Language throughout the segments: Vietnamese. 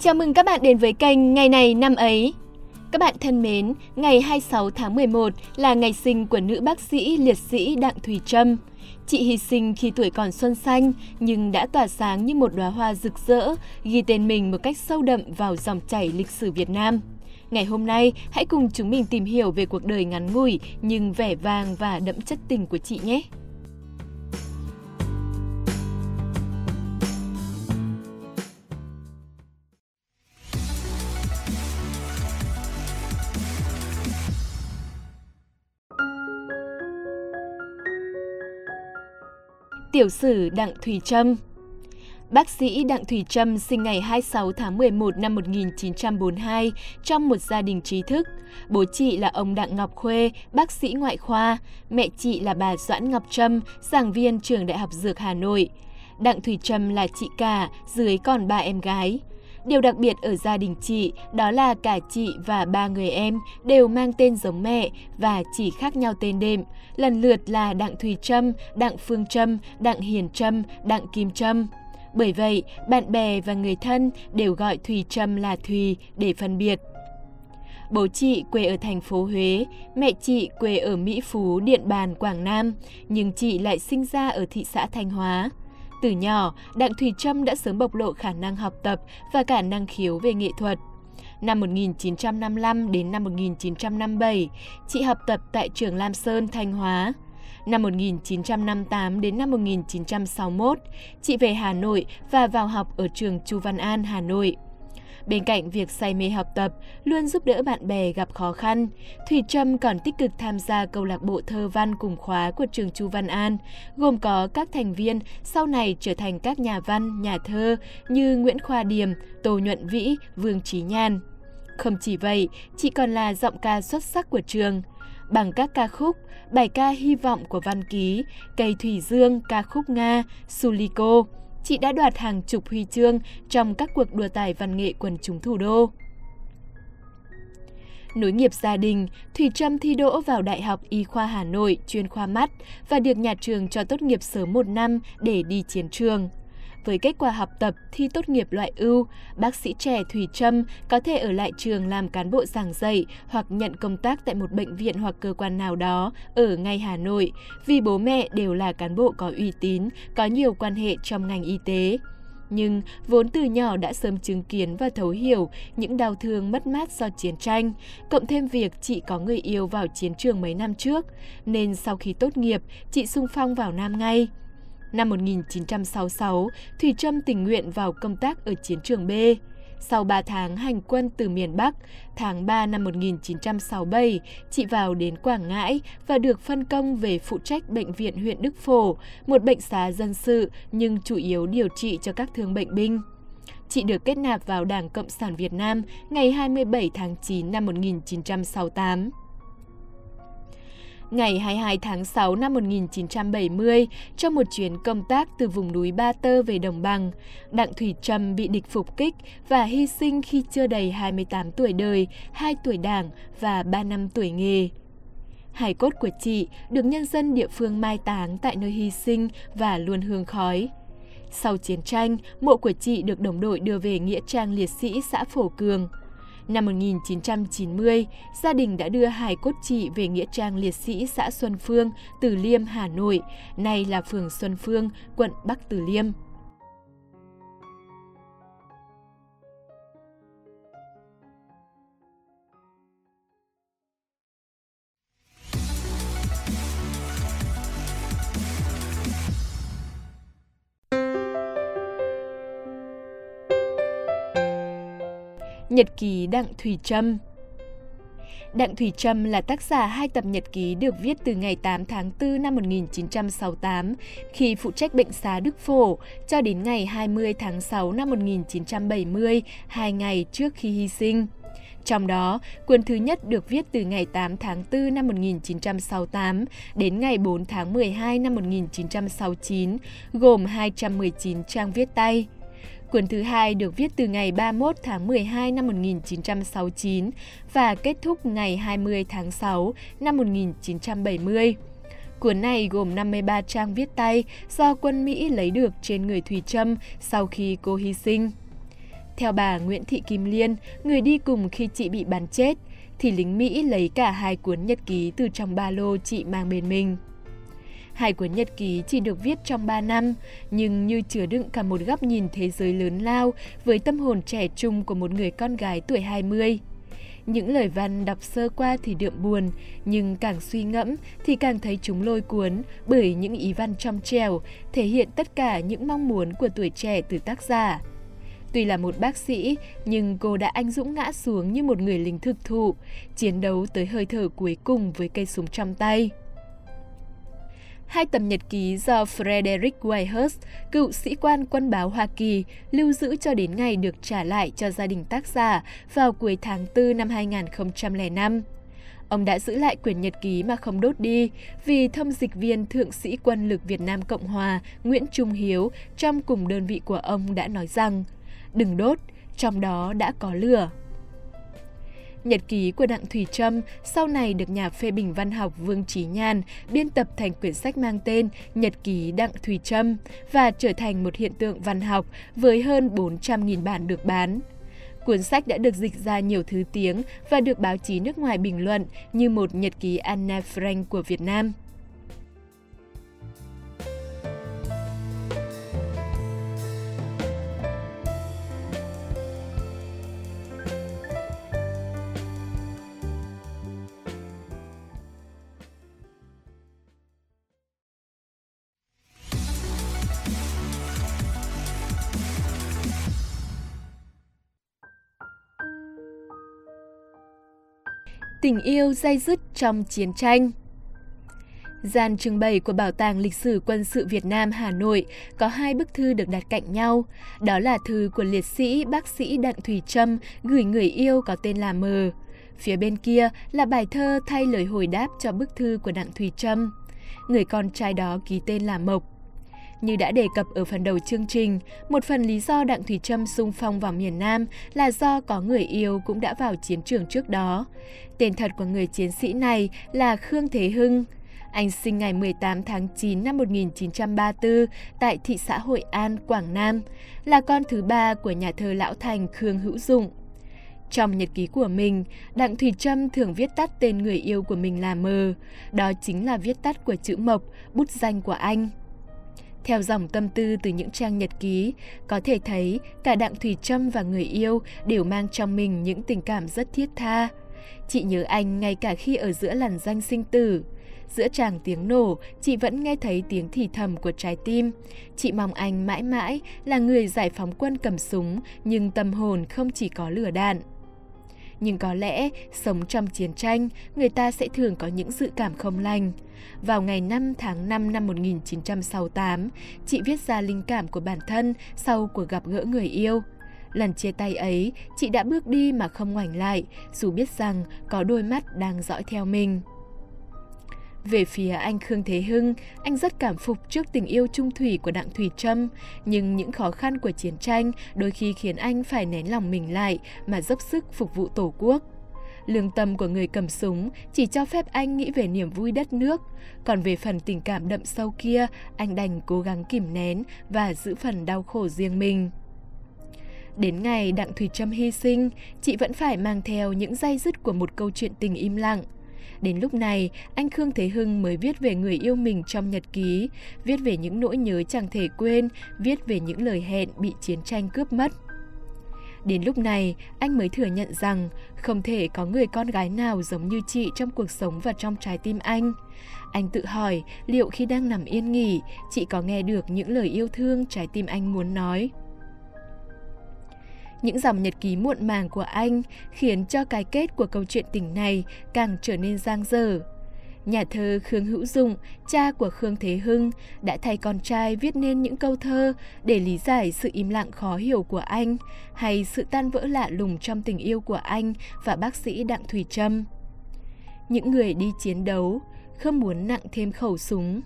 Chào mừng các bạn đến với kênh Ngày này năm ấy. Các bạn thân mến, ngày 26 tháng 11 là ngày sinh của nữ bác sĩ liệt sĩ Đặng Thùy Trâm. Chị hy sinh khi tuổi còn xuân xanh nhưng đã tỏa sáng như một đóa hoa rực rỡ, ghi tên mình một cách sâu đậm vào dòng chảy lịch sử Việt Nam. Ngày hôm nay, hãy cùng chúng mình tìm hiểu về cuộc đời ngắn ngủi nhưng vẻ vang và đậm chất tình của chị nhé. Tiểu sử Đặng Thùy Trâm Bác sĩ Đặng Thùy Trâm sinh ngày 26 tháng 11 năm 1942 trong một gia đình trí thức. Bố chị là ông Đặng Ngọc Khuê, bác sĩ ngoại khoa. Mẹ chị là bà Doãn Ngọc Trâm, giảng viên trường Đại học Dược Hà Nội. Đặng Thùy Trâm là chị cả, dưới còn ba em gái. Điều đặc biệt ở gia đình chị đó là cả chị và ba người em đều mang tên giống mẹ và chỉ khác nhau tên đệm, lần lượt là Đặng Thùy Trâm, Đặng Phương Trâm, Đặng Hiền Trâm, Đặng Kim Trâm. Bởi vậy, bạn bè và người thân đều gọi Thùy Trâm là Thùy để phân biệt. Bố chị quê ở thành phố Huế, mẹ chị quê ở Mỹ Phú, Điện Bàn, Quảng Nam, nhưng chị lại sinh ra ở thị xã Thanh Hóa. Từ nhỏ, Đặng Thùy Trâm đã sớm bộc lộ khả năng học tập và cả năng khiếu về nghệ thuật. Năm 1955 đến năm 1957, chị học tập tại trường Lam Sơn, Thanh Hóa. Năm 1958 đến năm 1961, chị về Hà Nội và vào học ở trường Chu Văn An, Hà Nội. Bên cạnh việc say mê học tập, luôn giúp đỡ bạn bè gặp khó khăn, Thủy Trâm còn tích cực tham gia câu lạc bộ thơ văn cùng khóa của trường Chu Văn An, gồm có các thành viên sau này trở thành các nhà văn, nhà thơ như Nguyễn Khoa Điềm, Tô Nhuận Vĩ, Vương Trí Nhan. Không chỉ vậy, chị còn là giọng ca xuất sắc của trường. Bằng các ca khúc, bài ca Hy vọng của Văn Ký, Cây Thủy Dương, ca khúc Nga, Suliko, chị đã đoạt hàng chục huy chương trong các cuộc đua tài văn nghệ quần chúng thủ đô. Nối nghiệp gia đình, Thủy Trâm thi đỗ vào Đại học Y khoa Hà Nội chuyên khoa mắt và được nhà trường cho tốt nghiệp sớm một năm để đi chiến trường. Với kết quả học tập thi tốt nghiệp loại ưu, bác sĩ trẻ Thủy Trâm có thể ở lại trường làm cán bộ giảng dạy hoặc nhận công tác tại một bệnh viện hoặc cơ quan nào đó ở ngay Hà Nội, vì bố mẹ đều là cán bộ có uy tín, có nhiều quan hệ trong ngành y tế. Nhưng vốn từ nhỏ đã sớm chứng kiến và thấu hiểu những đau thương mất mát do chiến tranh, cộng thêm việc chị có người yêu vào chiến trường mấy năm trước, nên sau khi tốt nghiệp, chị sung phong vào Nam ngay. Năm 1966, Thủy Trâm tình nguyện vào công tác ở chiến trường B. Sau 3 tháng hành quân từ miền Bắc, tháng 3 năm 1967, chị vào đến Quảng Ngãi và được phân công về phụ trách Bệnh viện huyện Đức Phổ, một bệnh xá dân sự nhưng chủ yếu điều trị cho các thương bệnh binh. Chị được kết nạp vào Đảng Cộng sản Việt Nam ngày 27 tháng 9 năm 1968 ngày 22 tháng 6 năm 1970, trong một chuyến công tác từ vùng núi Ba Tơ về Đồng Bằng, Đặng Thủy Trầm bị địch phục kích và hy sinh khi chưa đầy 28 tuổi đời, 2 tuổi đảng và 3 năm tuổi nghề. Hải cốt của chị được nhân dân địa phương mai táng tại nơi hy sinh và luôn hương khói. Sau chiến tranh, mộ của chị được đồng đội đưa về Nghĩa trang liệt sĩ xã Phổ Cường – Năm 1990, gia đình đã đưa hài cốt chị về Nghĩa trang liệt sĩ xã Xuân Phương, Từ Liêm, Hà Nội, nay là phường Xuân Phương, quận Bắc Từ Liêm. Nhật ký Đặng Thùy Trâm Đặng Thùy Trâm là tác giả hai tập nhật ký được viết từ ngày 8 tháng 4 năm 1968 khi phụ trách bệnh xá Đức Phổ cho đến ngày 20 tháng 6 năm 1970, hai ngày trước khi hy sinh. Trong đó, cuốn thứ nhất được viết từ ngày 8 tháng 4 năm 1968 đến ngày 4 tháng 12 năm 1969, gồm 219 trang viết tay. Cuốn thứ hai được viết từ ngày 31 tháng 12 năm 1969 và kết thúc ngày 20 tháng 6 năm 1970. Cuốn này gồm 53 trang viết tay do quân Mỹ lấy được trên người Thùy Trâm sau khi cô hy sinh. Theo bà Nguyễn Thị Kim Liên, người đi cùng khi chị bị bắn chết, thì lính Mỹ lấy cả hai cuốn nhật ký từ trong ba lô chị mang bên mình. Hai cuốn nhật ký chỉ được viết trong 3 năm, nhưng như chứa đựng cả một góc nhìn thế giới lớn lao với tâm hồn trẻ trung của một người con gái tuổi 20. Những lời văn đọc sơ qua thì đượm buồn, nhưng càng suy ngẫm thì càng thấy chúng lôi cuốn bởi những ý văn trong trèo, thể hiện tất cả những mong muốn của tuổi trẻ từ tác giả. Tuy là một bác sĩ, nhưng cô đã anh dũng ngã xuống như một người lính thực thụ, chiến đấu tới hơi thở cuối cùng với cây súng trong tay. Hai tầm nhật ký do Frederick Whitehurst, cựu sĩ quan quân báo Hoa Kỳ, lưu giữ cho đến ngày được trả lại cho gia đình tác giả vào cuối tháng 4 năm 2005. Ông đã giữ lại quyển nhật ký mà không đốt đi vì thâm dịch viên Thượng sĩ quân lực Việt Nam Cộng Hòa Nguyễn Trung Hiếu trong cùng đơn vị của ông đã nói rằng Đừng đốt, trong đó đã có lửa. Nhật ký của Đặng Thủy Trâm, sau này được nhà phê bình văn học Vương Trí Nhan biên tập thành quyển sách mang tên Nhật ký Đặng Thủy Trâm và trở thành một hiện tượng văn học với hơn 400.000 bản được bán. Cuốn sách đã được dịch ra nhiều thứ tiếng và được báo chí nước ngoài bình luận như một nhật ký Anne Frank của Việt Nam. Tình yêu dây dứt trong chiến tranh Gian trưng bày của Bảo tàng Lịch sử Quân sự Việt Nam Hà Nội có hai bức thư được đặt cạnh nhau. Đó là thư của liệt sĩ bác sĩ Đặng Thủy Trâm gửi người yêu có tên là Mờ. Phía bên kia là bài thơ thay lời hồi đáp cho bức thư của Đặng Thủy Trâm. Người con trai đó ký tên là Mộc. Như đã đề cập ở phần đầu chương trình, một phần lý do Đặng Thủy Trâm sung phong vào miền Nam là do có người yêu cũng đã vào chiến trường trước đó. Tên thật của người chiến sĩ này là Khương Thế Hưng. Anh sinh ngày 18 tháng 9 năm 1934 tại thị xã Hội An, Quảng Nam, là con thứ ba của nhà thơ Lão Thành Khương Hữu Dụng. Trong nhật ký của mình, Đặng Thủy Trâm thường viết tắt tên người yêu của mình là Mờ. Đó chính là viết tắt của chữ Mộc, bút danh của anh. Theo dòng tâm tư từ những trang nhật ký, có thể thấy cả Đặng Thủy Trâm và người yêu đều mang trong mình những tình cảm rất thiết tha. Chị nhớ anh ngay cả khi ở giữa làn danh sinh tử. Giữa tràng tiếng nổ, chị vẫn nghe thấy tiếng thì thầm của trái tim. Chị mong anh mãi mãi là người giải phóng quân cầm súng, nhưng tâm hồn không chỉ có lửa đạn. Nhưng có lẽ, sống trong chiến tranh, người ta sẽ thường có những dự cảm không lành. Vào ngày 5 tháng 5 năm 1968, chị viết ra linh cảm của bản thân sau cuộc gặp gỡ người yêu. Lần chia tay ấy, chị đã bước đi mà không ngoảnh lại, dù biết rằng có đôi mắt đang dõi theo mình. Về phía anh Khương Thế Hưng, anh rất cảm phục trước tình yêu trung thủy của Đặng Thủy Trâm, nhưng những khó khăn của chiến tranh đôi khi khiến anh phải nén lòng mình lại mà dốc sức phục vụ Tổ quốc. Lương tâm của người cầm súng chỉ cho phép anh nghĩ về niềm vui đất nước, còn về phần tình cảm đậm sâu kia, anh đành cố gắng kìm nén và giữ phần đau khổ riêng mình. Đến ngày Đặng Thủy Trâm hy sinh, chị vẫn phải mang theo những dây dứt của một câu chuyện tình im lặng. Đến lúc này, anh Khương Thế Hưng mới viết về người yêu mình trong nhật ký, viết về những nỗi nhớ chẳng thể quên, viết về những lời hẹn bị chiến tranh cướp mất. Đến lúc này, anh mới thừa nhận rằng không thể có người con gái nào giống như chị trong cuộc sống và trong trái tim anh. Anh tự hỏi liệu khi đang nằm yên nghỉ, chị có nghe được những lời yêu thương trái tim anh muốn nói. Những dòng nhật ký muộn màng của anh khiến cho cái kết của câu chuyện tình này càng trở nên giang dở. Nhà thơ Khương Hữu Dụng, cha của Khương Thế Hưng, đã thay con trai viết nên những câu thơ để lý giải sự im lặng khó hiểu của anh hay sự tan vỡ lạ lùng trong tình yêu của anh và bác sĩ Đặng Thủy Trâm. Những người đi chiến đấu không muốn nặng thêm khẩu súng,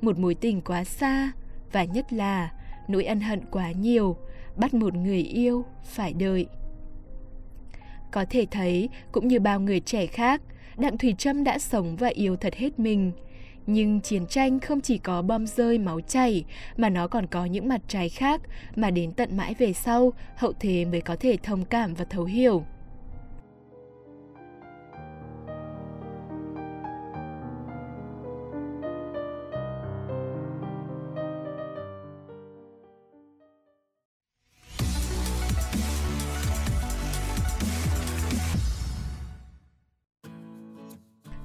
một mối tình quá xa và nhất là nỗi ân hận quá nhiều, bắt một người yêu phải đợi. Có thể thấy, cũng như bao người trẻ khác, Đặng Thủy Trâm đã sống và yêu thật hết mình. Nhưng chiến tranh không chỉ có bom rơi máu chảy, mà nó còn có những mặt trái khác mà đến tận mãi về sau, hậu thế mới có thể thông cảm và thấu hiểu.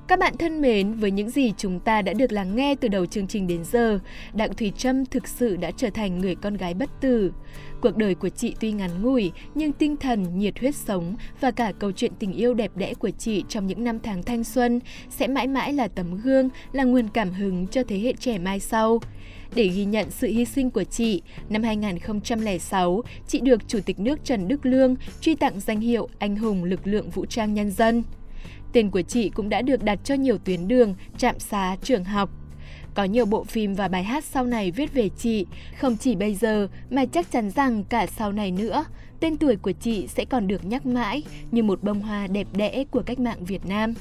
Các bạn thân mến, với những gì chúng ta đã được lắng nghe từ đầu chương trình đến giờ, Đặng Thùy Trâm thực sự đã trở thành người con gái bất tử. Cuộc đời của chị tuy ngắn ngủi, nhưng tinh thần, nhiệt huyết sống và cả câu chuyện tình yêu đẹp đẽ của chị trong những năm tháng thanh xuân sẽ mãi mãi là tấm gương, là nguồn cảm hứng cho thế hệ trẻ mai sau. Để ghi nhận sự hy sinh của chị, năm 2006, chị được Chủ tịch nước Trần Đức Lương truy tặng danh hiệu Anh hùng lực lượng vũ trang nhân dân. Tên của chị cũng đã được đặt cho nhiều tuyến đường, trạm xá, trường học. Có nhiều bộ phim và bài hát sau này viết về chị, không chỉ bây giờ mà chắc chắn rằng cả sau này nữa, tên tuổi của chị sẽ còn được nhắc mãi như một bông hoa đẹp đẽ của cách mạng Việt Nam.